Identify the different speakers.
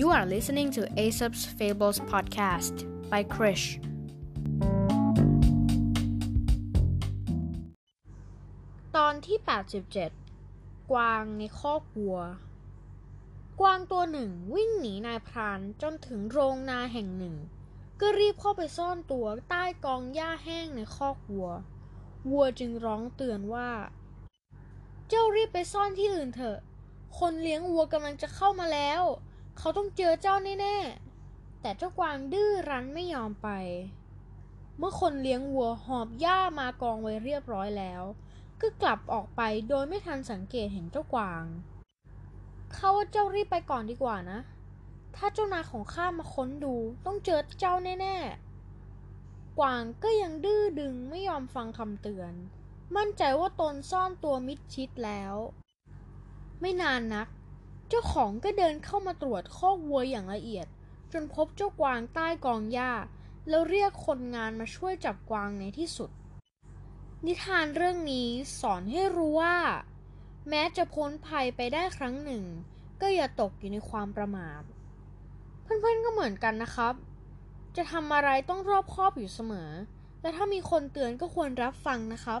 Speaker 1: You are listening to Aesop's Fables podcast by Krish. ตอนที่ 87 กวางในคอกวัว กวางตัวหนึ่งวิ่งหนีนายพรานจนถึงโรงนาแห่งหนึ่ง ก็รีบเข้าไปซ่อนตัวใต้กองหญ้าแห้งในคอกวัว วัวจึงร้องเตือนว่า เจ้ารีบไปซ่อนที่อื่นเถอะ คนเลี้ยงวัวกำลังจะเข้ามาแล้ว เขาต้องเจอเจ้าแน่ๆ แต่เจ้ากวางดื้อรั้นไม่ยอมไป เมื่อคนเลี้ยงวัวหอบหญ้ามากองไว้เรียบร้อยแล้ว ก็กลับออกไปโดยไม่ทันสังเกตเห็นเจ้ากวาง เขาว่าเจ้ารีบไปก่อนดีกว่านะ ถ้าเจ้านายของข้ามาค้นดูต้องเจอเจ้าแน่ๆ กวางก็ยังดื้อดึงไม่ยอมฟังคำเตือน มั่นใจว่าตนซ่อนตัวมิดชิดแล้ว ไม่นานนัก เจ้าของก็เดินเข้ามาตรวจคอวัวอย่างละเอียด จนพบเจ้ากวางใต้กองหญ้า แล้วเรียกคนงานมาช่วยจับกวางในที่สุด นิทานเรื่องนี้สอนให้รู้ว่า แม้จะพ้นภัยไปได้ครั้งหนึ่ง ก็อย่าตกอยู่ในความประมาทเพื่อนๆก็เหมือนกันนะครับ จะทำอะไรต้องรอบคอบอยู่เสมอ และถ้ามีคนเตือนก็ควรรับฟังนะครับ